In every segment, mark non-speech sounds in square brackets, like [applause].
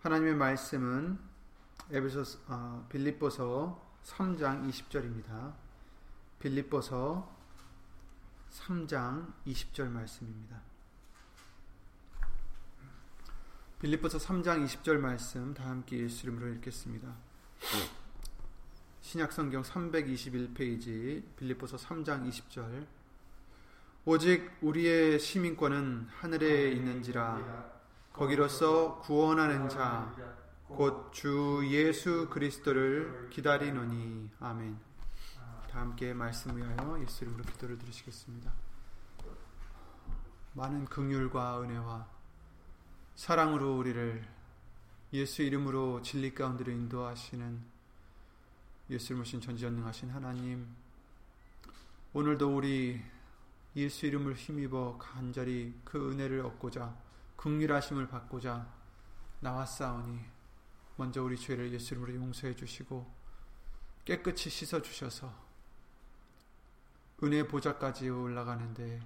하나님의 말씀은 에베소 어, 빌립보서 3장 20절입니다. 빌립보서 3장 20절 말씀입니다. 빌립보서 3장 20절 말씀 다 함께 예수 이름으로 읽겠습니다. 신약성경 321페이지 빌립보서 3장 20절 오직 우리의 시민권은 하늘에 있는지라 거기로서 구원하는 자 곧 주 예수 그리스도를 기다리노니 아멘. 다 함께 말씀 위하여 예수 이름으로 기도를 드리시겠습니다. 많은 긍휼과 은혜와 사랑으로 우리를 예수 이름으로 진리 가운데로 인도하시는 예수 이름으신 전지전능하신 하나님 오늘도 우리 예수 이름을 힘입어 간절히 그 은혜를 얻고자 긍휼하심을 받고자 나왔사오니 먼저 우리 죄를 예수 이름으로 용서해 주시고 깨끗이 씻어 주셔서 은혜 보좌까지 올라가는데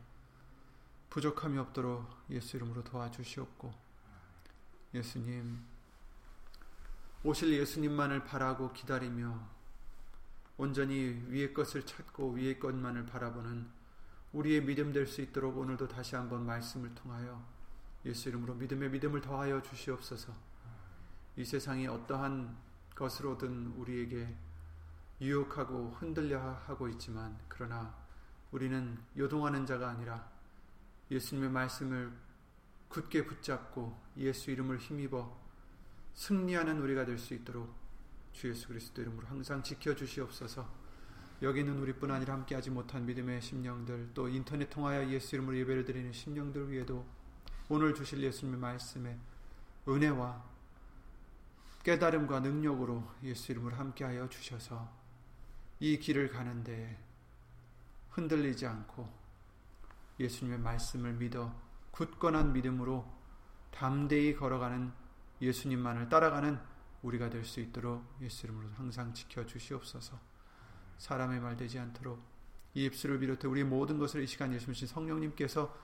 부족함이 없도록 예수 이름으로 도와주시옵고 예수님 오실 예수님만을 바라고 기다리며 온전히 위의 것을 찾고 위의 것만을 바라보는 우리의 믿음 될 수 있도록 오늘도 다시 한번 말씀을 통하여 예수 이름으로 믿음의 믿음을 더하여 주시옵소서. 이 세상이 어떠한 것으로든 우리에게 유혹하고 흔들려 하고 있지만 그러나 우리는 요동하는 자가 아니라 예수님의 말씀을 굳게 붙잡고 예수 이름을 힘입어 승리하는 우리가 될 수 있도록 주 예수 그리스도 이름으로 항상 지켜 주시옵소서. 여기 있는 우리뿐 아니라 함께하지 못한 믿음의 심령들 또 인터넷 통하여 예수 이름으로 예배를 드리는 심령들 위에도 오늘 주실 예수님의 말씀에 은혜와 깨달음과 능력으로 예수 이름으로 함께하여 주셔서 이 길을 가는데 흔들리지 않고 예수님의 말씀을 믿어 굳건한 믿음으로 담대히 걸어가는 예수님만을 따라가는 우리가 될 수 있도록 예수 이름으로 항상 지켜 주시옵소서. 사람의 말 되지 않도록 이 입술을 비롯해 우리 모든 것을 이 시간 예수님 성령님께서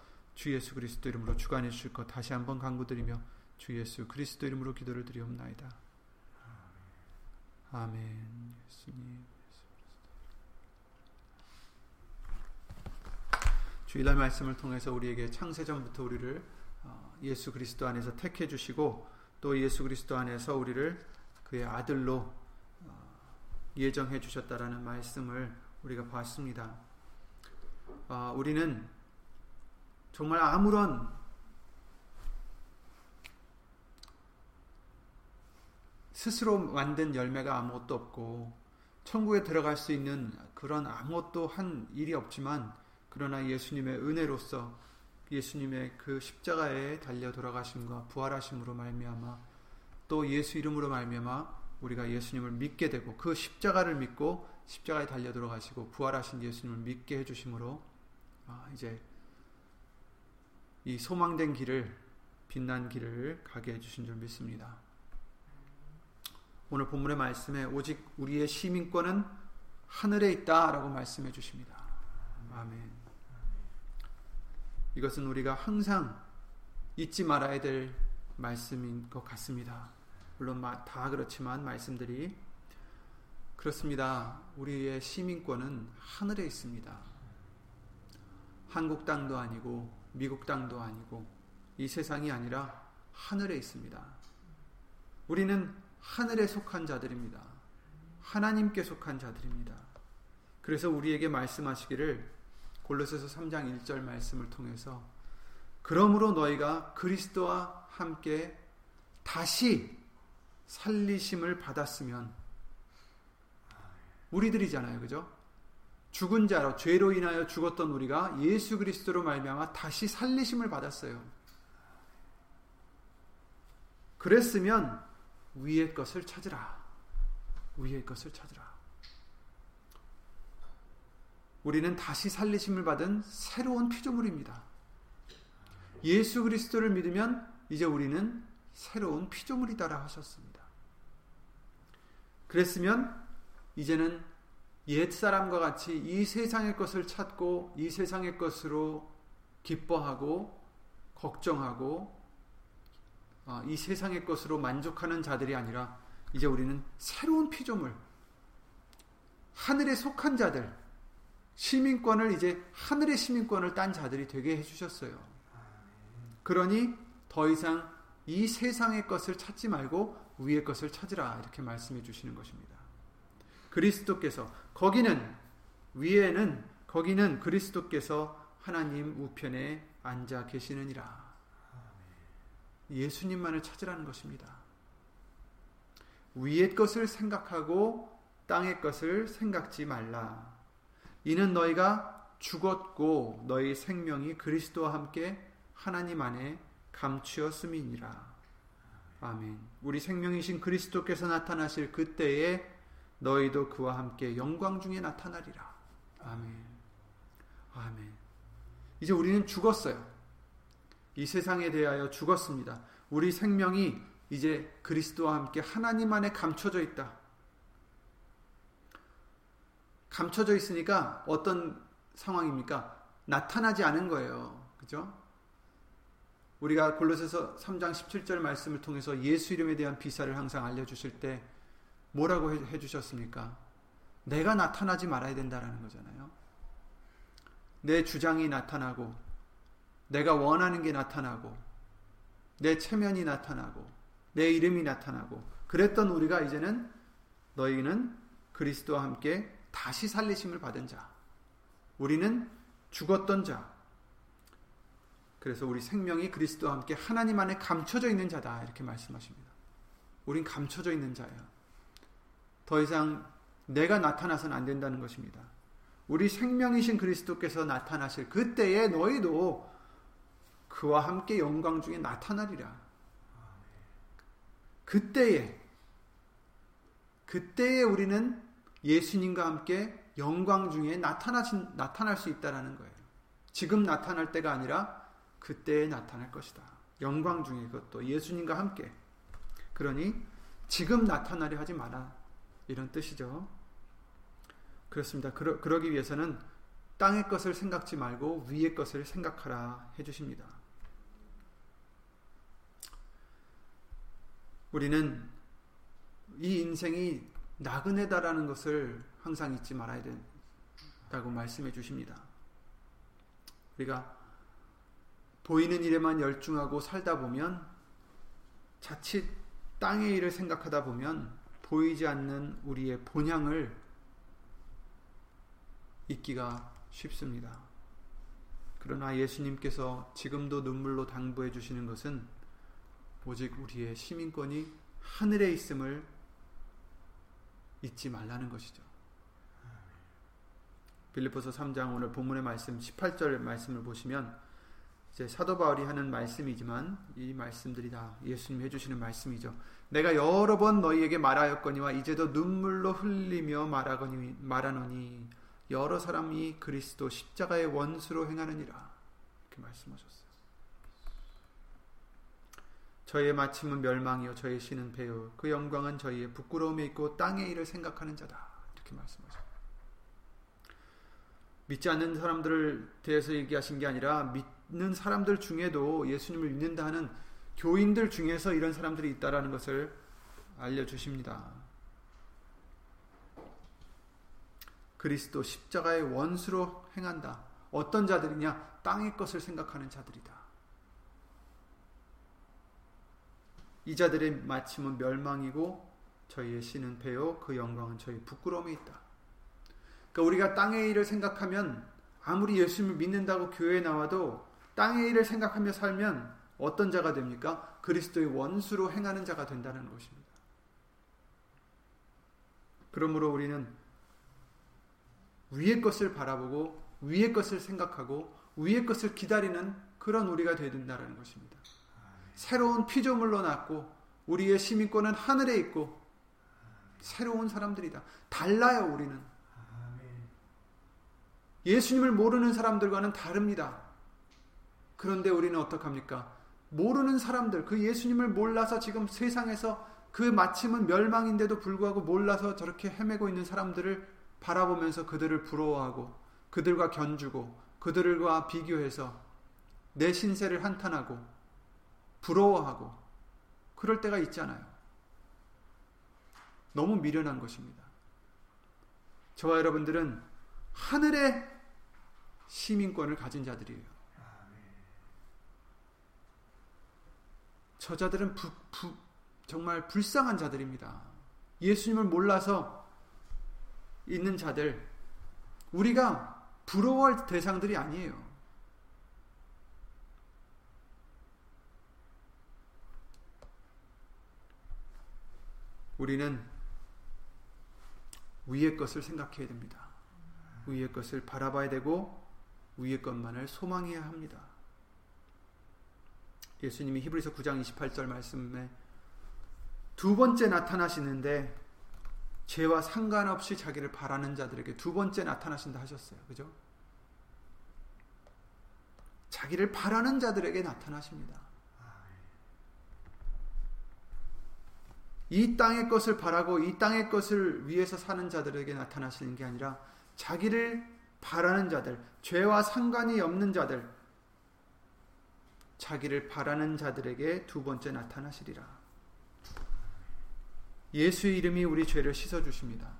주 예수 그리스도 이름으로 주관해 주실 것 다시 한번 강구드리며 주 예수 그리스도 이름으로 기도를 드리옵나이다. 아멘. 예수님. 주일날 말씀을 통해서 우리에게 창세전부터 우리를 어, 예수 그리스도 안에서 택해 주시고 또 예수 그리스도 안에서 우리를 그의 아들로 어, 예정해 주셨다라는 말씀을 우리가 봤습니다. 어, 우리는 정말 아무런 스스로 만든 열매가 아무것도 없고 천국에 들어갈 수 있는 그런 아무것도 한 일이 없지만 그러나 예수님의 은혜로서 예수님의 그 십자가에 달려 돌아가심과 부활하심으로 말미암아 또 예수 이름으로 말미암아 우리가 예수님을 믿게 되고 그 십자가를 믿고 십자가에 달려 들어가시고 부활하신 예수님을 믿게 해주심으로 아, 이제 이 소망된 길을 빛난 길을 가게 해주신 줄 믿습니다. 오늘 본문의 말씀에 오직 우리의 시민권은 하늘에 있다라고 말씀해 주십니다. 아멘. 이것은 우리가 항상 잊지 말아야 될 말씀인 것 같습니다. 물론 다 그렇지만 말씀들이 그렇습니다. 우리의 시민권은 하늘에 있습니다. 한국 땅도 아니고 미국 땅도 아니고 이 세상이 아니라 하늘에 있습니다. 우리는 하늘에 속한 자들입니다. 하나님께 속한 자들입니다. 그래서 우리에게 말씀하시기를 골로새서 3장 1절 말씀을 통해서 그러므로 너희가 그리스도와 함께 다시 살리심을 받았으면 우리들이잖아요. 그죠? 죽은 자로 죄로 인하여 죽었던 우리가 예수 그리스도로 말미암아 다시 살리심을 받았어요. 그랬으면 위의 것을 찾으라. 위의 것을 찾으라. 우리는 다시 살리심을 받은 새로운 피조물입니다. 예수 그리스도를 믿으면 이제 우리는 새로운 피조물이다라 하셨습니다. 그랬으면 이제는 옛 사람과 같이 이 세상의 것을 찾고 이 세상의 것으로 기뻐하고 걱정하고 어, 이 세상의 것으로 만족하는 자들이 아니라 이제 우리는 새로운 피조물, 하늘에 속한 자들, 시민권을 이제 하늘의 시민권을 딴 자들이 되게 해주셨어요. 그러니 더 이상 이 세상의 것을 찾지 말고 위의 것을 찾으라 이렇게 말씀해 주시는 것입니다. 그리스도께서 거기는 위에는 거기는 그리스도께서 하나님 우편에 앉아 계시느니라. 예수님만을 찾으라는 것입니다. 위의 것을 생각하고 땅의 것을 생각지 말라. 이는 너희가 죽었고 너희 생명이 그리스도와 함께 하나님 안에 감추었음이니라. 아멘. 우리 생명이신 그리스도께서 나타나실 그때에 너희도 그와 함께 영광 중에 나타나리라. 아멘. 아멘. 이제 우리는 죽었어요. 이 세상에 대하여 죽었습니다. 우리 생명이 이제 그리스도와 함께 하나님 안에 감춰져 있다. 감춰져 있으니까 어떤 상황입니까? 나타나지 않은 거예요. 그죠? 우리가 골로새서 3장 17절 말씀을 통해서 예수 이름에 대한 비사를 항상 알려 주실 때 뭐라고 해 주셨습니까? 내가 나타나지 말아야 된다라는 거잖아요. 내 주장이 나타나고, 내가 원하는 게 나타나고, 내 체면이 나타나고, 내 이름이 나타나고, 그랬던 우리가 이제는 너희는 그리스도와 함께 다시 살리심을 받은 자. 우리는 죽었던 자. 그래서 우리 생명이 그리스도와 함께 하나님 안에 감춰져 있는 자다. 이렇게 말씀하십니다. 우린 감춰져 있는 자예요. 더 이상 내가 나타나서는 안 된다는 것입니다. 우리 생명이신 그리스도께서 나타나실 그때에 너희도 그와 함께 영광 중에 나타나리라. 그때에 그때에 우리는 예수님과 함께 영광 중에 나타나신, 나타날 수 있다라는 거예요. 지금 나타날 때가 아니라 그때에 나타날 것이다. 영광 중에 그것도 예수님과 함께. 그러니 지금 나타나려 하지 마라. 이런 뜻이죠. 그렇습니다. 그러, 그러기 위해서는 땅의 것을 생각지 말고 위의 것을 생각하라 해주십니다. 우리는 이 인생이 나그네다라는 것을 항상 잊지 말아야 된다고 말씀해 주십니다. 우리가 보이는 일에만 열중하고 살다 보면 자칫 땅의 일을 생각하다 보면 보이지 않는 우리의 본향을 잊기가 쉽습니다. 그러나 예수님께서 지금도 눈물로 당부해 주시는 것은 오직 우리의 시민권이 하늘에 있음을 잊지 말라는 것이죠. 빌리포서 3장 오늘 본문의 말씀 18절 말씀을 보시면 이제 사도 바울이 하는 말씀이지만 이 말씀들이 다 예수님 해주시는 말씀이죠. 내가 여러 번 너희에게 말하였거니와 이제도 눈물로 흘리며 말하거니 말하노니 여러 사람이 그리스도 십자가의 원수로 행하느니라 이렇게 말씀하셨어요. 저희의 마침은 멸망이요 저희의 신은 배요 그 영광은 저희의 부끄러움에 있고 땅의 일을 생각하는 자다 이렇게 말씀하셨어요. 믿지 않는 사람들을 대해서 얘기하신 게 아니라 믿는 사람들 중에도 예수님을 믿는다 하는 교인들 중에서 이런 사람들이 있다라는 것을 알려주십니다. 그리스도 십자가의 원수로 행한다. 어떤 자들이냐? 땅의 것을 생각하는 자들이다. 이 자들의 마침은 멸망이고 저희의 신은 배요 그 영광은 저희 부끄러움에 있다. 그러니까 우리가 땅의 일을 생각하면 아무리 예수님을 믿는다고 교회에 나와도 땅의 일을 생각하며 살면 어떤 자가 됩니까? 그리스도의 원수로 행하는 자가 된다는 것입니다. 그러므로 우리는 위의 것을 바라보고 위의 것을 생각하고 위의 것을 기다리는 그런 우리가 되야 된다는 것입니다. 새로운 피조물로 났고 우리의 시민권은 하늘에 있고 새로운 사람들이다. 달라요, 우리는. 예수님을 모르는 사람들과는 다릅니다. 그런데 우리는 어떡합니까? 모르는 사람들, 그 예수님을 몰라서 지금 세상에서 그 마침은 멸망인데도 불구하고 몰라서 저렇게 헤매고 있는 사람들을 바라보면서 그들을 부러워하고 그들과 견주고 그들과 비교해서 내 신세를 한탄하고 부러워하고 그럴 때가 있잖아요. 너무 미련한 것입니다. 저와 여러분들은 하늘의 시민권을 가진 자들이에요. 저자들은 부, 부, 정말 불쌍한 자들입니다. 예수님을 몰라서 있는 자들, 우리가 부러워할 대상들이 아니에요. 우리는 위의 것을 생각해야 됩니다. 위의 것을 바라봐야 되고 위의 것만을 소망해야 합니다. 예수님이 히브리서 9장 28절 말씀에 두 번째 나타나시는데 죄와 상관없이 자기를 바라는 자들에게 두 번째 나타나신다 하셨어요. 그죠? 자기를 바라는 자들에게 나타나십니다. 이 땅의 것을 바라고 이 땅의 것을 위해서 사는 자들에게 나타나시는 게 아니라 자기를 바라는 자들, 죄와 상관이 없는 자들, 자기를 바라는 자들에게 두 번째 나타나시리라. 예수의 이름이 우리 죄를 씻어 주십니다.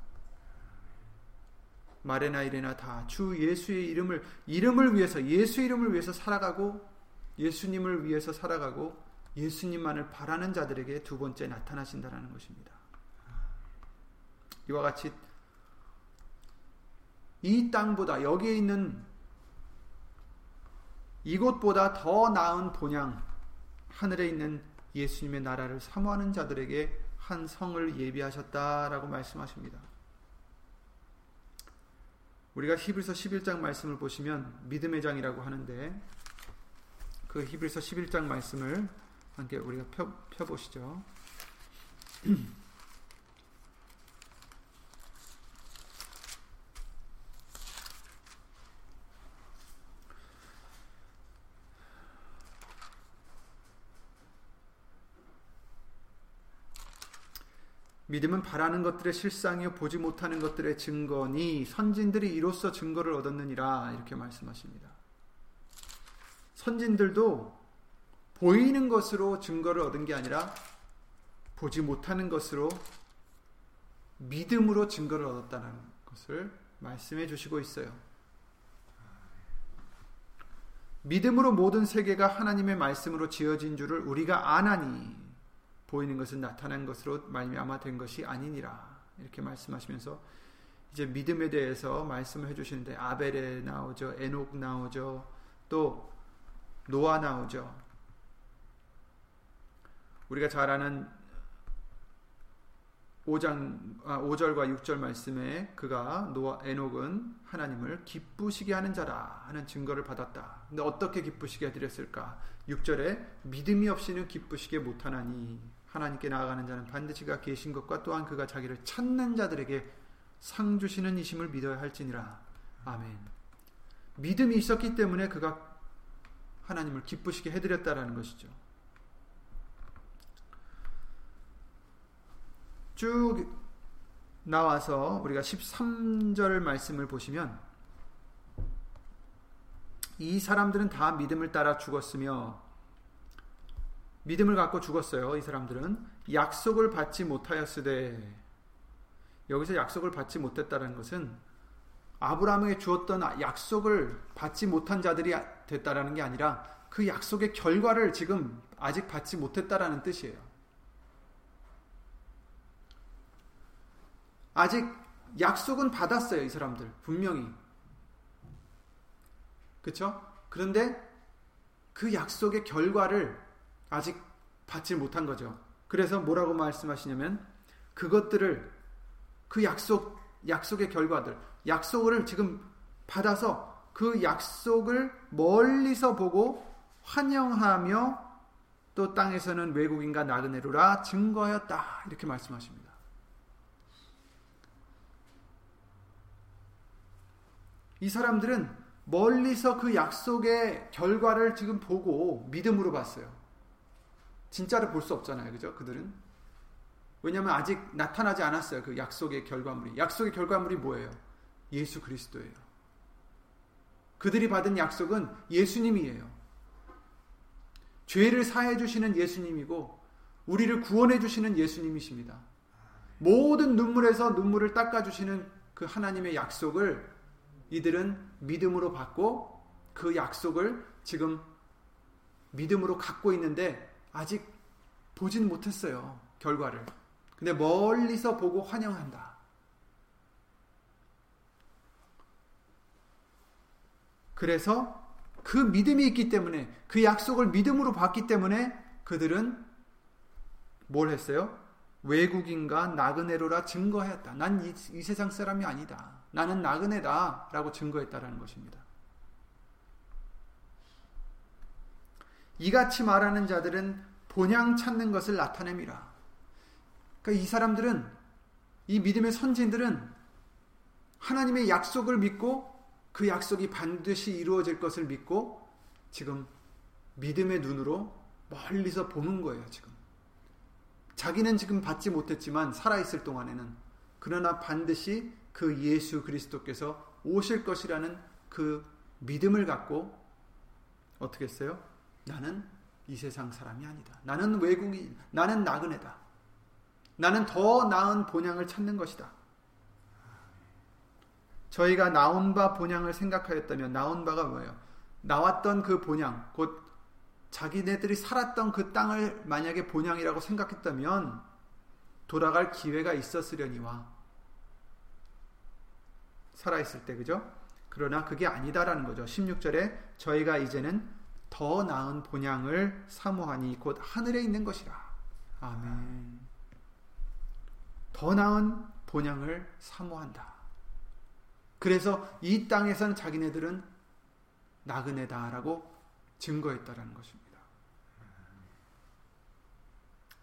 말에나 이래나 다 주 예수의 이름을 이름을 위해서 예수 이름을 위해서 살아가고 예수님을 위해서 살아가고 예수님만을 바라는 자들에게 두 번째 나타나신다라는 것입니다. 이와 같이 이 땅보다 여기에 있는 이곳보다 더 나은 본향 하늘에 있는 예수님의 나라를 사모하는 자들에게 한 성을 예비하셨다라고 말씀하십니다. 우리가 히브리서 11장 말씀을 보시면 믿음의 장이라고 하는데 그 히브리서 11장 말씀을 함께 우리가 펴, 펴보시죠. [clears throat] 믿음은 바라는 것들의 실상이요 보지 못하는 것들의 증거니 선진들이 이로써 증거를 얻었느니라 이렇게 말씀하십니다. 선진들도 보이는 것으로 증거를 얻은 게 아니라 보지 못하는 것으로 믿음으로 증거를 얻었다는 것을 말씀해 주시고 있어요. 믿음으로 모든 세계가 하나님의 말씀으로 지어진 줄을 우리가 아나니 보이는 것은 나타난 것으로 말미암아 된 것이 아니니라 이렇게 말씀하시면서 이제 믿음에 대해서 말씀을 해주시는데 아벨에 나오죠, 에녹 나오죠, 또 노아 나오죠. 우리가 잘 아는 5장 아, 5절과 6절 말씀에 그가 노아 에녹은 하나님을 기쁘시게 하는 자라 하는 증거를 받았다. 근데 어떻게 기쁘시게 해 드렸을까? 6절에 믿음이 없이는 기쁘시게 못하나니 하나님께 나아가는 자는 반드시 가 계신 것과 또한 그가 자기를 찾는 자들에게 상 주시는 이심을 믿어야 할지니라. 아멘. 믿음이 있었기 때문에 그가 하나님을 기쁘시게 해드렸다라는 것이죠. 쭉 나와서 우리가 13절 말씀을 보시면 이 사람들은 다 믿음을 따라 죽었으며 믿음을 갖고 죽었어요. 이 사람들은 약속을 받지 못하였으되 여기서 약속을 받지 못했다는 것은 아브라함에게 주었던 약속을 받지 못한 자들이 됐다라는 게 아니라 그 약속의 결과를 지금 아직 받지 못했다라는 뜻이에요. 아직 약속은 받았어요, 이 사람들. 분명히. 그쵸? 그런데 그 약속의 결과를 아직 받지 못한 거죠. 그래서 뭐라고 말씀하시냐면 그것들을 그 약속 약속의 결과들 약속을 지금 받아서 그 약속을 멀리서 보고 환영하며 또 땅에서는 외국인과 나그네로라 증거였다 이렇게 말씀하십니다. 이 사람들은 멀리서 그 약속의 결과를 지금 보고 믿음으로 봤어요. 진짜로 볼수 없잖아요. 그죠? 그들은. 왜냐하면 아직 나타나지 않았어요. 그 약속의 결과물이. 약속의 결과물이 뭐예요? 예수 그리스도예요. 그들이 받은 약속은 예수님이에요. 죄를 사해 주시는 예수님이고 우리를 구원해 주시는 예수님이십니다. 모든 눈물에서 눈물을 닦아 주시는 그 하나님의 약속을 이들은 믿음으로 받고 그 약속을 지금 믿음으로 갖고 있는데 아직 보진 못했어요. 결과를. 근데 멀리서 보고 환영한다. 그래서 그 믿음이 있기 때문에 그 약속을 믿음으로 받기 때문에 그들은 뭘 했어요? 외국인과 나그네로라 증거했다. 난이 세상 사람이 아니다. 나는 나그네다. 라고 증거했다라는 것입니다. 이같이 말하는 자들은 본향 찾는 것을 나타냅니다. 그러니까 이 사람들은 이 믿음의 선진들은 하나님의 약속을 믿고 그 약속이 반드시 이루어질 것을 믿고 지금 믿음의 눈으로 멀리서 보는 거예요, 지금. 자기는 지금 받지 못했지만 살아있을 동안에는 그러나 반드시 그 예수 그리스도께서 오실 것이라는 그 믿음을 갖고 어떻게 했어요? 나는 이 세상 사람이 아니다. 나는 외국인, 나는 나그네다. 나는 더 나은 본향을 찾는 것이다. 저희가 나온 바 본향을 생각하였다면 나온 바가 뭐예요? 나왔던 그 본향, 곧 자기네들이 살았던 그 땅을 만약에 본향이라고 생각했다면 돌아갈 기회가 있었으려니와 살아있을 때 그죠? 그러나 그게 아니다라는 거죠. 16절에 저희가 이제는 더 나은 본향을 사모하니 곧 하늘에 있는 것이라. 아멘. 더 나은 본향을 사모한다. 그래서 이 땅에서는 자기네들은 나그네다라고 증거했다라는 것입니다.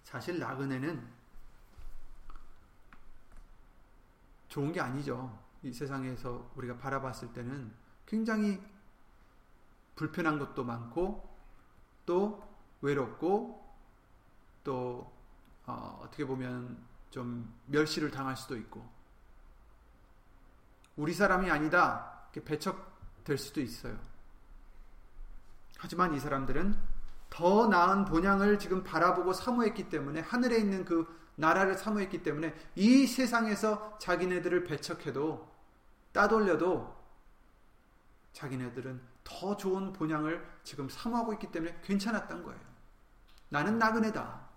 사실 나그네는 좋은 게 아니죠. 이 세상에서 우리가 바라봤을 때는 굉장히 불편한 것도 많고 또 외롭고 또 어, 떻게 보면 좀 멸시를 당할 수도 있고 우리 사람이 아니다 배척될 수도 있어요. 하지만 이 사람들은 더 나은 본향을 지금 바라보고 사모했기 때문에 하늘에 있는 그 나라를 사모했기 때문에 이 세상에서 자기네들을 배척해도 따돌려도 자기네들은 더 좋은 본향을 지금 사모하고 있기 때문에 괜찮았던 거예요. 나는 나그네다.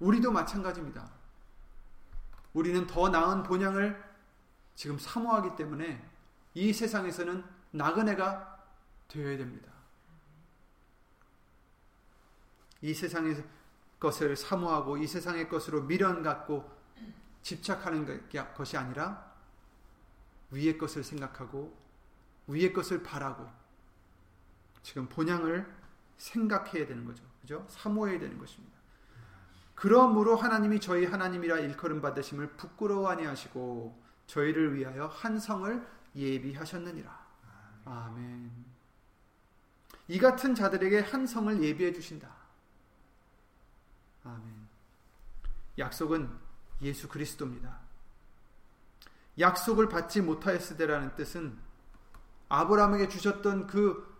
우리도 마찬가지입니다. 우리는 더 나은 본향을 지금 사모하기 때문에 이 세상에서는 나그네가 되어야 됩니다. 이 세상의 것을 사모하고 이 세상의 것으로 미련 갖고 집착하는 것이 아니라 위의 것을 생각하고 위의 것을 바라고 지금 본향을 생각해야 되는 거죠. 그죠? 사모해야 되는 것입니다. 그러므로 하나님이 저희 하나님이라 일컬음 받으심을 부끄러워 아니하시고 저희를 위하여 한 성을 예비하셨느니라. 아멘. 이 같은 자들에게 한 성을 예비해 주신다. 아멘. 약속은 예수 그리스도입니다. 약속을 받지 못하였으되라는 뜻은 아브라함에게 주셨던 그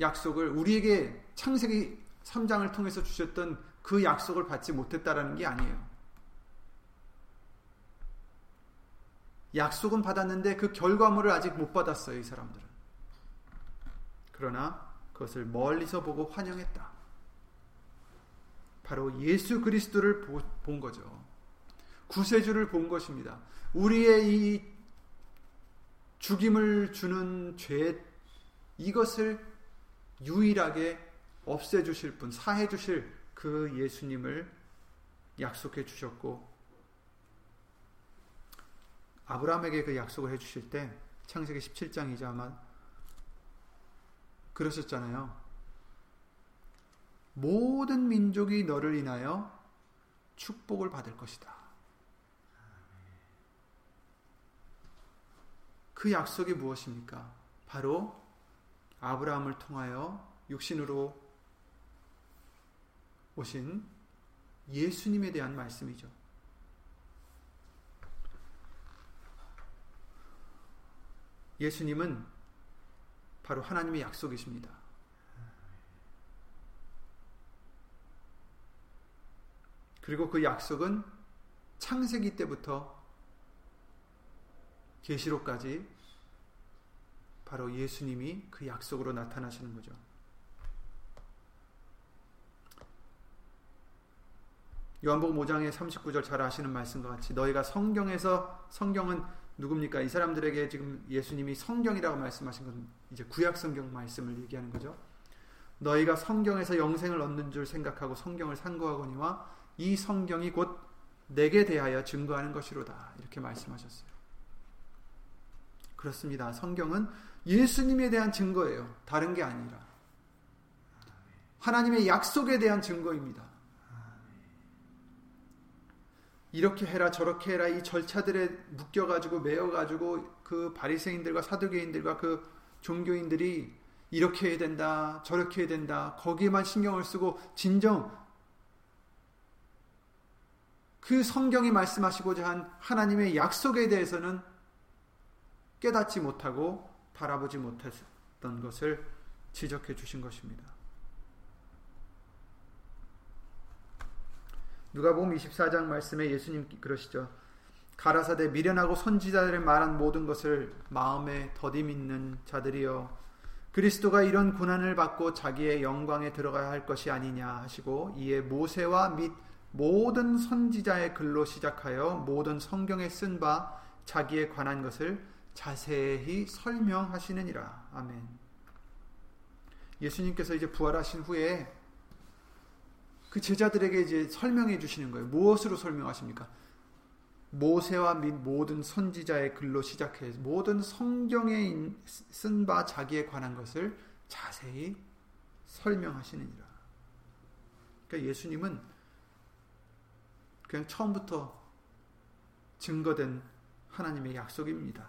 약속을 우리에게 창세기 3장을 통해서 주셨던 그 약속을 받지 못했다라는 게 아니에요. 약속은 받았는데 그 결과물을 아직 못 받았어요, 이 사람들은. 그러나 그것을 멀리서 보고 환영했다. 바로 예수 그리스도를 본 거죠. 구세주를 본 것입니다. 우리의 이 죽임을 주는 죄, 이것을 유일하게 없애 주실 분, 사해 주실 그 예수님을 약속해 주셨고, 아브라함에게 그 약속을 해 주실 때, 창세기 17장이자 아마 그러셨잖아요. 모든 민족이 너를 인하여 축복을 받을 것이다. 그 약속이 무엇입니까? 바로 아브라함을 통하여 육신으로 오신 예수님에 대한 말씀이죠. 예수님은 바로 하나님의 약속이십니다. 그리고 그 약속은 창세기 때부터 계시록까지 바로 예수님이 그 약속으로 나타나시는 거죠. 요한복음 5장의 39절 잘 아시는 말씀과 같이 너희가 성경에서 성경은 누굽니까? 이 사람들에게 지금 예수님이 성경이라고 말씀하신 건 이제 구약 성경 말씀을 얘기하는 거죠. 너희가 성경에서 영생을 얻는 줄 생각하고 성경을 상고하거니와 이 성경이 곧 내게 대하여 증거하는 것이로다. 이렇게 말씀하셨어요. 그렇습니다. 성경은 예수님에 대한 증거예요. 다른 게 아니라. 하나님의 약속에 대한 증거입니다. 이렇게 해라 저렇게 해라 이 절차들에 묶여 가지고 매여 가지고 그 바리새인들과 사두개인들과 그 종교인들이 이렇게 해야 된다 저렇게 해야 된다 거기에만 신경을 쓰고 진정 그 성경이 말씀하시고자 한 하나님의 약속에 대해서는 깨닫지 못하고 바라보지 못했던 것을 지적해 주신 것입니다. 누가복음 24장 말씀에 예수님 그러시죠. 가라사대 미련하고 선지자들의 말한 모든 것을 마음에 더디 믿는 자들이여 그리스도가 이런 고난을 받고 자기의 영광에 들어가야 할 것이 아니냐 하시고 이에 모세와 및 모든 선지자의 글로 시작하여 모든 성경에 쓴 바 자기에 관한 것을 자세히 설명하시느니라. 아멘. 예수님께서 이제 부활하신 후에 그 제자들에게 이제 설명해 주시는 거예요. 무엇으로 설명하십니까? 모세와 및 모든 선지자의 글로 시작해 모든 성경에 쓴 바 자기에 관한 것을 자세히 설명하시느니라. 그러니까 예수님은 그냥 처음부터 증거된 하나님의 약속입니다.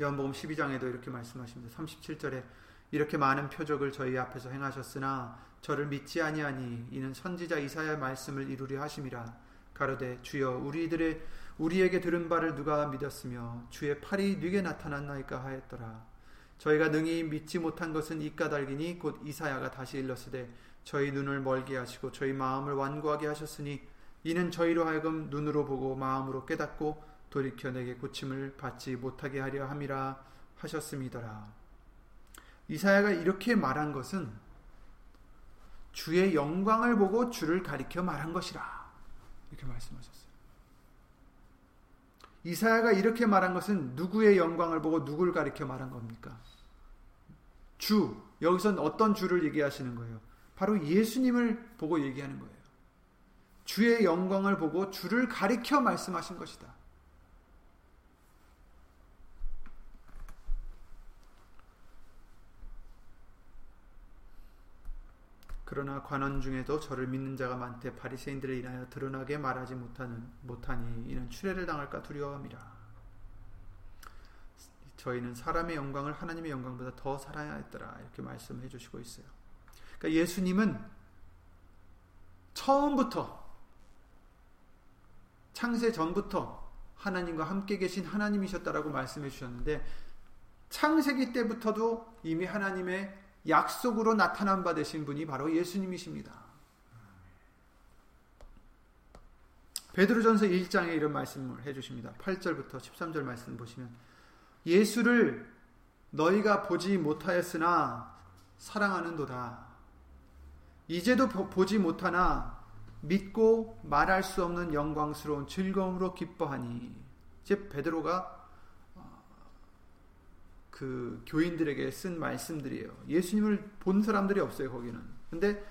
요한복음 12장에도 이렇게 말씀하십니다. 37절에 이렇게 많은 표적을 저희 앞에서 행하셨으나 저를 믿지 아니하니 이는 선지자 이사야 말씀을 이루려 하심이라 가로되 주여 우리들의 우리에게 들은 바를 누가 믿었으며 주의 팔이 네게 나타났나이까 하였더라 저희가 능히 믿지 못한 것은 이 까닭이니 곧 이사야가 다시 일렀으되 저희 눈을 멀게 하시고 저희 마음을 완고하게 하셨으니 이는 저희로 하여금 눈으로 보고 마음으로 깨닫고 돌이켜 내게 고침을 받지 못하게 하려 함이라 하셨음이더라 이사야가 이렇게 말한 것은 주의 영광을 보고 주를 가리켜 말한 것이라. 이렇게 말씀하셨어요. 이사야가 이렇게 말한 것은 누구의 영광을 보고 누구를 가리켜 말한 겁니까? 주. 여기선 어떤 주를 얘기하시는 거예요? 바로 예수님을 보고 얘기하는 거예요. 주의 영광을 보고 주를 가리켜 말씀하신 것이다. 그러나 관원 중에도 저를 믿는 자가 많되 바리새인들을 인하여 드러나게 말하지 못하는 못하니 이는 추례를 당할까 두려워함이라. 저희는 사람의 영광을 하나님의 영광보다 더 살아야 했더라 이렇게 말씀해 주시고 있어요. 그러니까 예수님은 처음부터 창세 전부터 하나님과 함께 계신 하나님이셨다라고 말씀해 주셨는데 창세기 때부터도 이미 하나님의 약속으로 나타난 바 되신 분이 바로 예수님이십니다. 베드로전서 1장에 이런 말씀을 해 주십니다. 8절부터 13절 말씀 보시면 예수를 너희가 보지 못하였으나 사랑하는도다. 이제도 보지 못하나 믿고 말할 수 없는 영광스러운 즐거움으로 기뻐하니. 즉 베드로가 그 교인들에게 쓴 말씀들이에요. 예수님을 본 사람들이 없어요, 거기는. 근데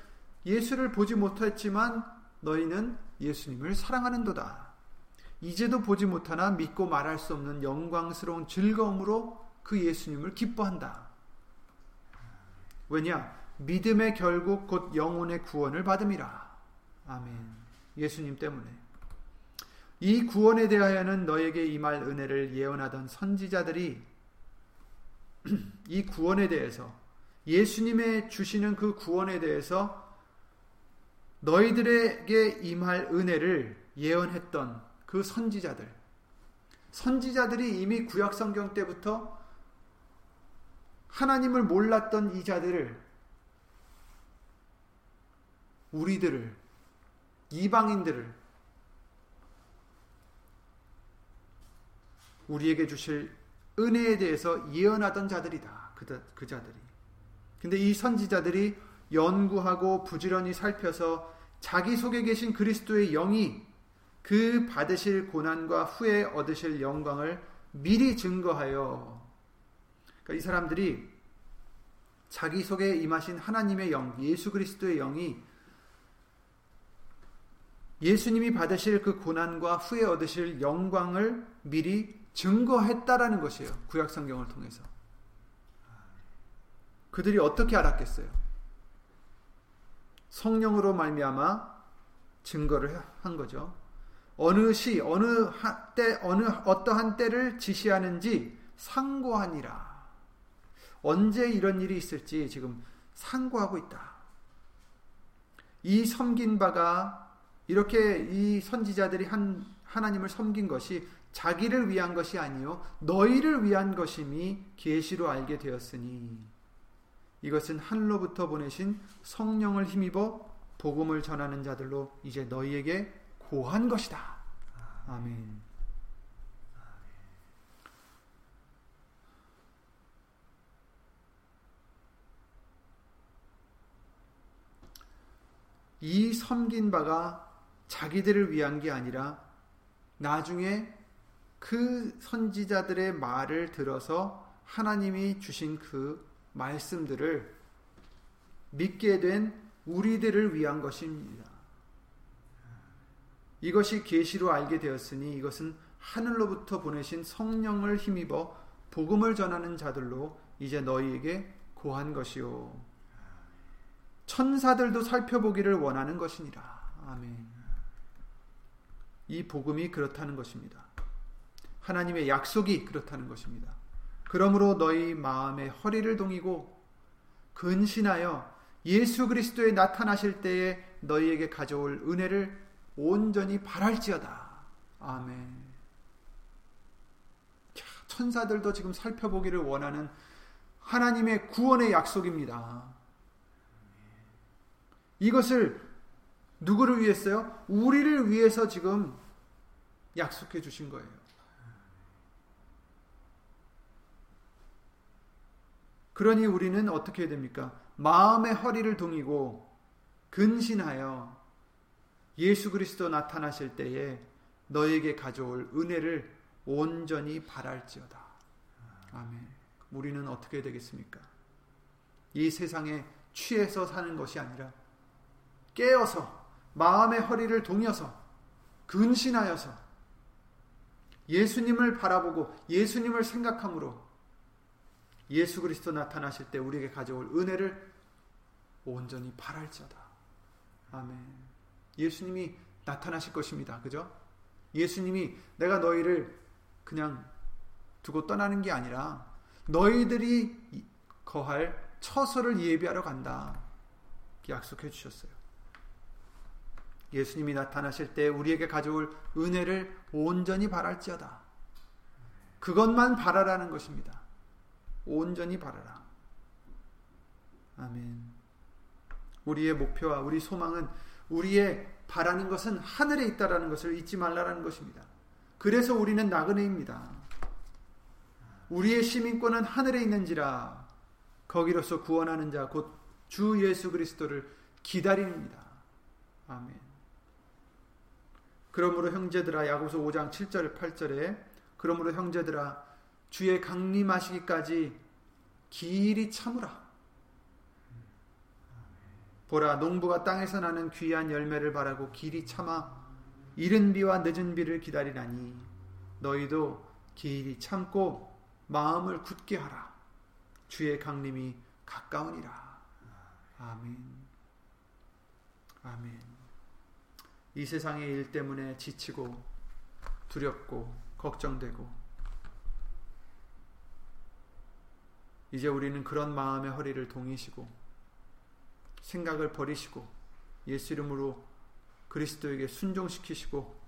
예수를 보지 못했지만 너희는 예수님을 사랑하는도다. 이제도 보지 못하나 믿고 말할 수 없는 영광스러운 즐거움으로 그 예수님을 기뻐한다. 왜냐? 믿음의 결국 곧 영혼의 구원을 받음이라. 아멘. 예수님 때문에. 이 구원에 대하여는 너에게 임할 은혜를 예언하던 선지자들이 이 구원에 대해서 예수님의 주시는 그 구원에 대해서 너희들에게 임할 은혜를 예언했던 그 선지자들. 선지자들이 이미 구약 성경 때부터 하나님을 몰랐던 이 자들을 우리들을 이방인들을 우리에게 주실 은혜에 대해서 예언하던 자들이다. 그, 그 자들이. 근데 이 선지자들이 연구하고 부지런히 살펴서 자기 속에 계신 그리스도의 영이 그 받으실 고난과 후에 얻으실 영광을 미리 증거하여 그러니까 이 사람들이 자기 속에 임하신 하나님의 영, 예수 그리스도의 영이 예수님이 받으실 그 고난과 후에 얻으실 영광을 미리 증거했다라는 것이에요. 구약 성경을 통해서. 그들이 어떻게 알았겠어요? 성령으로 말미암아 증거를 한 거죠. 어느 시 어느 때 어느 어떠한 때를 지시하는지 상고하니라. 언제 이런 일이 있을지 지금 상고하고 있다. 이 섬긴 바가 이렇게 이 선지자들이 한 하나님을 섬긴 것이 자기를 위한 것이 아니요 너희를 위한 것임이 계시로 알게 되었으니 이것은 하늘로부터 보내신 성령을 힘입어 복음을 전하는 자들로 이제 너희에게 고한 것이다. 아멘. 이 섬긴 바가 자기들을 위한 게 아니라 나중에 그 선지자들의 말을 들어서 하나님이 주신 그 말씀들을 믿게 된 우리들을 위한 것입니다. 이것이 계시로 알게 되었으니 이것은 하늘로부터 보내신 성령을 힘입어 복음을 전하는 자들로 이제 너희에게 고한 것이요 천사들도 살펴보기를 원하는 것이니라. 아멘. 이 복음이 그렇다는 것입니다. 하나님의 약속이 그렇다는 것입니다. 그러므로 너희 마음의 허리를 동이고 근신하여 예수 그리스도에 나타나실 때에 너희에게 가져올 은혜를 온전히 바랄지어다. 아멘. 천사들도 지금 살펴보기를 원하는 하나님의 구원의 약속입니다. 이것을 누구를 위해서요? 우리를 위해서 지금 약속해 주신 거예요. 그러니 우리는 어떻게 해야 됩니까? 마음의 허리를 동이고 근신하여 예수 그리스도 나타나실 때에 너에게 가져올 은혜를 온전히 바랄지어다. 아멘. 우리는 어떻게 되겠습니까? 이 세상에 취해서 사는 것이 아니라 깨어서 마음의 허리를 동여서 근신하여서 예수님을 바라보고 예수님을 생각함으로 예수 그리스도 나타나실 때 우리에게 가져올 은혜를 온전히 바랄지어다. 아멘. 예수님이 나타나실 것입니다. 그죠? 예수님이 내가 너희를 그냥 두고 떠나는 게 아니라 너희들이 거할 처소를 예비하러 간다. 약속해 주셨어요. 예수님이 나타나실 때 우리에게 가져올 은혜를 온전히 바랄지어다. 그것만 바라라는 것입니다. 온전히 바라라. 아멘. 우리의 목표와 우리 소망은 우리의 바라는 것은 하늘에 있다라는 것을 잊지 말라라는 것입니다. 그래서 우리는 나그네입니다. 우리의 시민권은 하늘에 있는지라 거기로서 구원하는 자 곧 주 예수 그리스도를 기다립니다. 아멘. 그러므로 형제들아 야고서 5장 7절 8절에 그러므로 형제들아 주의 강림하시기까지 길이 참으라. 보라 농부가 땅에서 나는 귀한 열매를 바라고 길이 참아 이른 비와 늦은 비를 기다리나니 너희도 길이 참고 마음을 굳게 하라. 주의 강림이 가까우니라. 아멘. 아멘. 이 세상의 일 때문에 지치고 두렵고 걱정되고 이제 우리는 그런 마음의 허리를 동이시고 생각을 버리시고 예수 이름으로 그리스도에게 순종시키시고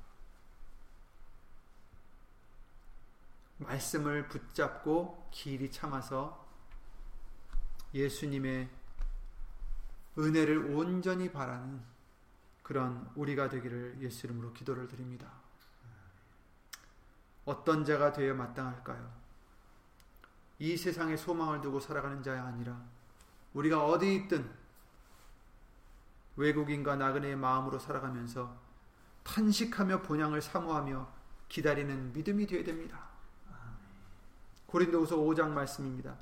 말씀을 붙잡고 길이 참아서 예수님의 은혜를 온전히 바라는 그런 우리가 되기를 예수 이름으로 기도를 드립니다. 어떤 자가 되어 마땅할까요? 이 세상에 소망을 두고 살아가는 자가 아니라 우리가 어디 있든 외국인과 나그네의 마음으로 살아가면서 탄식하며 본향을 사모하며 기다리는 믿음이 되어야 됩니다. 고린도후서 5장 말씀입니다.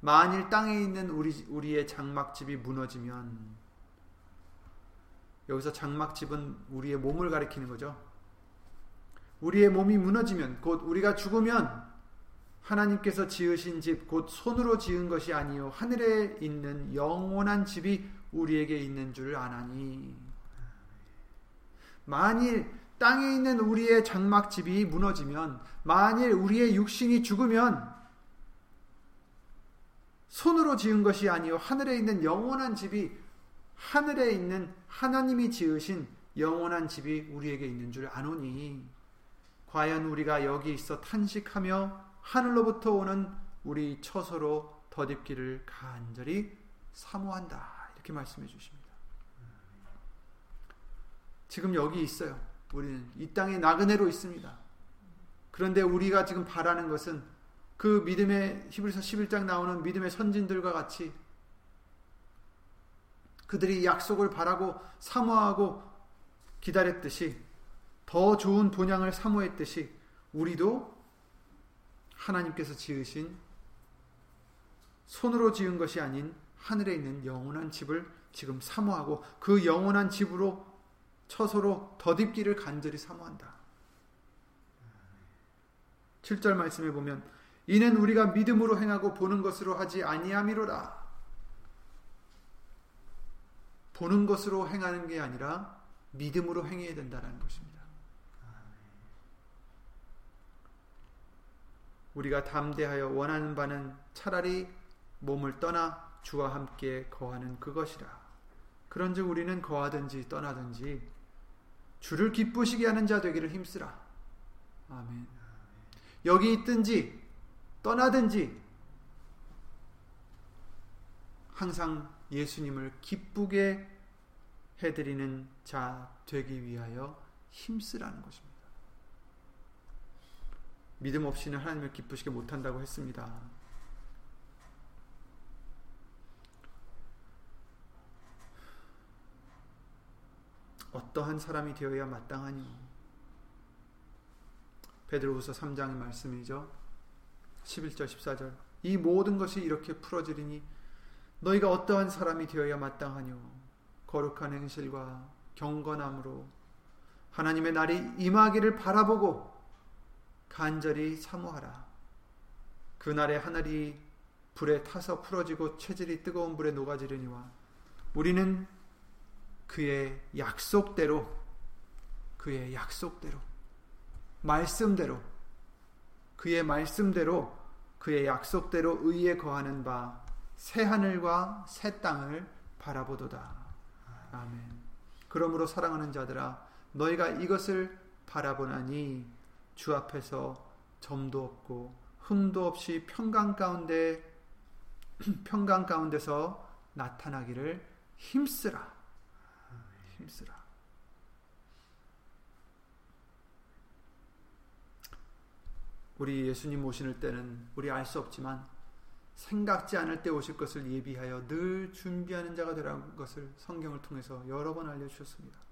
만일 땅에 있는 우리 우리의 장막집이 무너지면 여기서 장막집은 우리의 몸을 가리키는 거죠. 우리의 몸이 무너지면 곧 우리가 죽으면 하나님께서 지으신 집 곧 손으로 지은 것이 아니요 하늘에 있는 영원한 집이 우리에게 있는 줄 아나니. 만일 땅에 있는 우리의 장막집이 무너지면 만일 우리의 육신이 죽으면 손으로 지은 것이 아니요 하늘에 있는 영원한 집이 하늘에 있는 하나님이 지으신 영원한 집이 우리에게 있는 줄 아노니. 과연 우리가 여기 있어 탄식하며 하늘로부터 오는 우리 처소로 덧입기를 간절히 사모한다 이렇게 말씀해 주십니다. 지금 여기 있어요. 우리는 이 땅에 나그네로 있습니다. 그런데 우리가 지금 바라는 것은 그 믿음의 히브리서 11장 나오는 믿음의 선진들과 같이 그들이 약속을 바라고 사모하고 기다렸듯이 더 좋은 본향을 사모했듯이 우리도 하나님께서 지으신 손으로 지은 것이 아닌 하늘에 있는 영원한 집을 지금 사모하고 그 영원한 집으로 처소로 덧입기를 간절히 사모한다. 7절 말씀에 보면 이는 우리가 믿음으로 행하고 보는 것으로 하지 아니함이로라. 보는 것으로 행하는 게 아니라 믿음으로 행해야 된다는 것입니다. 우리가 담대하여 원하는 바는 차라리 몸을 떠나 주와 함께 거하는 그것이라. 그런즉 우리는 거하든지 떠나든지 주를 기쁘시게 하는 자 되기를 힘쓰라. 아멘. 여기 있든지 떠나든지 항상 예수님을 기쁘게 해드리는 자 되기 위하여 힘쓰라는 것입니다. 믿음 없이는 하나님을 기쁘시게 못한다고 했습니다. 어떠한 사람이 되어야 마땅하니? 베드로후서 3장의 말씀이죠. 11절 14절. 이 모든 것이 이렇게 풀어지리니 너희가 어떠한 사람이 되어야 마땅하뇨? 거룩한 행실과 경건함으로 하나님의 날이 임하기를 바라보고 간절히 사모하라. 그날에 하늘이 불에 타서 풀어지고 체질이 뜨거운 불에 녹아지려니와 우리는 그의 약속대로 그의 약속대로 말씀대로 그의 말씀대로 그의 약속대로 의에 거하는 바 새 하늘과 새 땅을 바라보도다. 아멘. 그러므로 사랑하는 자들아 너희가 이것을 바라보나니 주 앞에서 점도 없고 흠도 없이 평강 가운데 [clears throat] 평강 가운데서 나타나기를 힘쓰라. 힘쓰라. 우리 예수님 오실 때는 우리 알 수 없지만 생각지 않을 때 오실 것을 예비하여 늘 준비하는 자가 되라는 것을 성경을 통해서 여러 번 알려주셨습니다.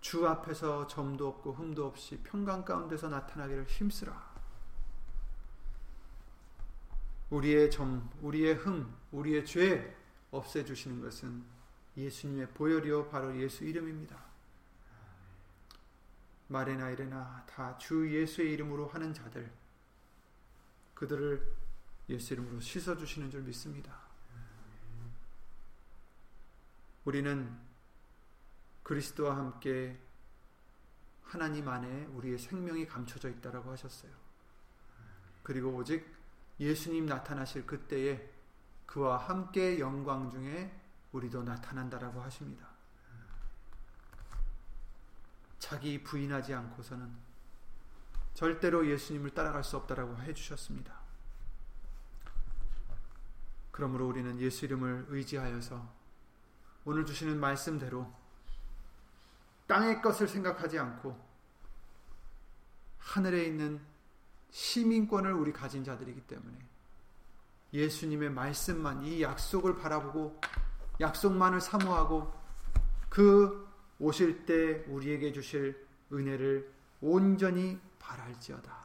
주 앞에서 점도 없고 흠도 없이 평강 가운데서 나타나기를 힘쓰라. 우리의 점, 우리의 흠, 우리의 죄 없애 주시는 것은 예수님의 보혈이요 바로 예수 이름입니다. 말이나 이래나 다 주 예수의 이름으로 하는 자들 그들을 예수 이름으로 씻어 주시는 줄 믿습니다. 우리는 그리스도와 함께 하나님 안에 우리의 생명이 감춰져 있다라고 하셨어요. 그리고 오직 예수님 나타나실 그때에 그와 함께 영광 중에 우리도 나타난다라고 하십니다. 자기 부인하지 않고서는 절대로 예수님을 따라갈 수 없다라고 해 주셨습니다. 그러므로 우리는 예수 이름을 의지하여서 오늘 주시는 말씀대로 땅의 것을 생각하지 않고 하늘에 있는 시민권을 우리 가진 자들이기 때문에 예수님의 말씀만 이 약속을 바라보고 약속만을 사모하고 그 오실 때 우리에게 주실 은혜를 온전히 바랄지어다.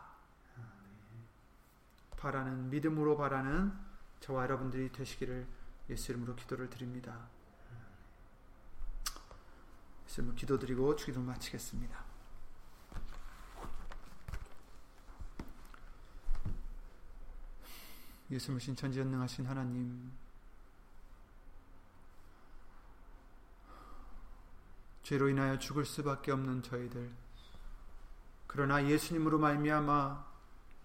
바라는 믿음으로 바라는 저와 여러분들이 되시기를 예수 이름으로 기도를 드립니다. 이름으로 기도드리고 주기도 마치겠습니다. 예수님 신천지연능하신 하나님 죄로 인하여 죽을 수밖에 없는 저희들 그러나 예수님으로 말미암아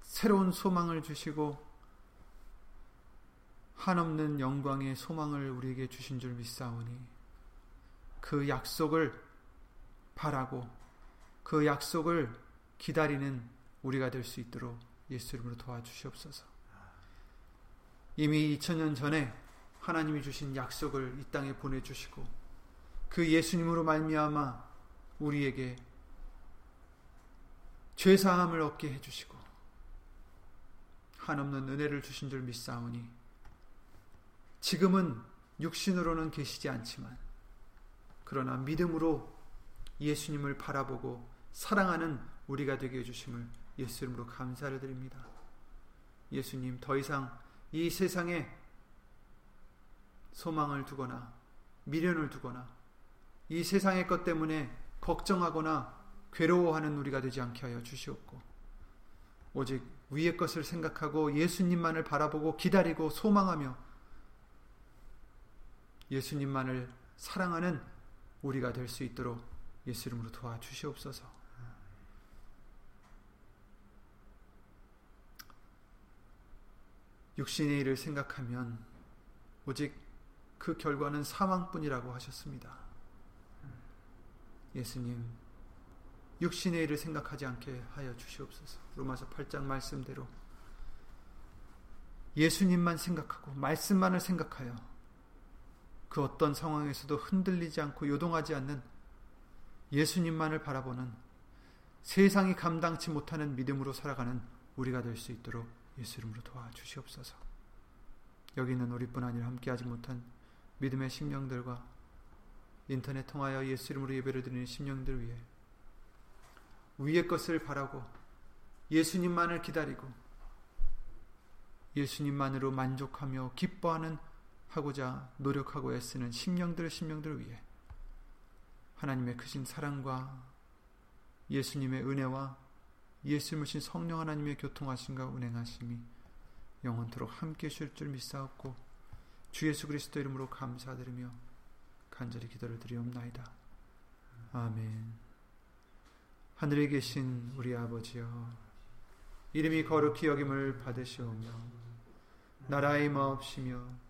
새로운 소망을 주시고 한없는 영광의 소망을 우리에게 주신 줄 믿사오니 그 약속을 바라고 그 약속을 기다리는 우리가 될 수 있도록 예수 이름으로 도와주시옵소서. 이미 2000년 전에 하나님이 주신 약속을 이 땅에 보내 주시고 그 예수님으로 말미암아 우리에게 죄 사함을 얻게 해 주시고 한없는 은혜를 주신 줄 믿사오니 지금은 육신으로는 계시지 않지만 그러나 믿음으로 예수님을 바라보고 사랑하는 우리가 되게 해주심을 예수 이름으로 감사를 드립니다. 예수님 더 이상 이 세상에 소망을 두거나 미련을 두거나 이 세상의 것 때문에 걱정하거나 괴로워하는 우리가 되지 않게 하여 주시옵고 오직 위의 것을 생각하고 예수님만을 바라보고 기다리고 소망하며 예수님만을 사랑하는 우리가 될 수 있도록 예수 이름으로 도와주시옵소서. 육신의 일을 생각하면 오직 그 결과는 사망뿐이라고 하셨습니다. 예수님, 육신의 일을 생각하지 않게 하여 주시옵소서. 로마서 8장 말씀대로 예수님만 생각하고 말씀만을 생각하여 그 어떤 상황에서도 흔들리지 않고 요동하지 않는 예수님만을 바라보는 세상이 감당치 못하는 믿음으로 살아가는 우리가 될 수 있도록 예수 이름으로 도와주시옵소서. 여기 있는 우리뿐 아니라 함께하지 못한 믿음의 심령들과 인터넷 통하여 예수 이름으로 예배를 드리는 심령들 위해 위의 것을 바라고 예수님만을 기다리고 예수님만으로 만족하며 기뻐하는 하고자 노력하고 애쓰는 심령들 심령들을 위해 하나님의 크신 사랑과 예수님의 은혜와 예수님을 신 성령 하나님의 교통하심과 운행하심이 영원토록 함께 하실 줄 믿사옵고 주 예수 그리스도 이름으로 감사드리며 간절히 기도를 드리옵나이다. 아멘. 하늘에 계신 우리 아버지여 이름이 거룩히 여김을 받으시오며 나라의 마옵시며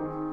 thank you.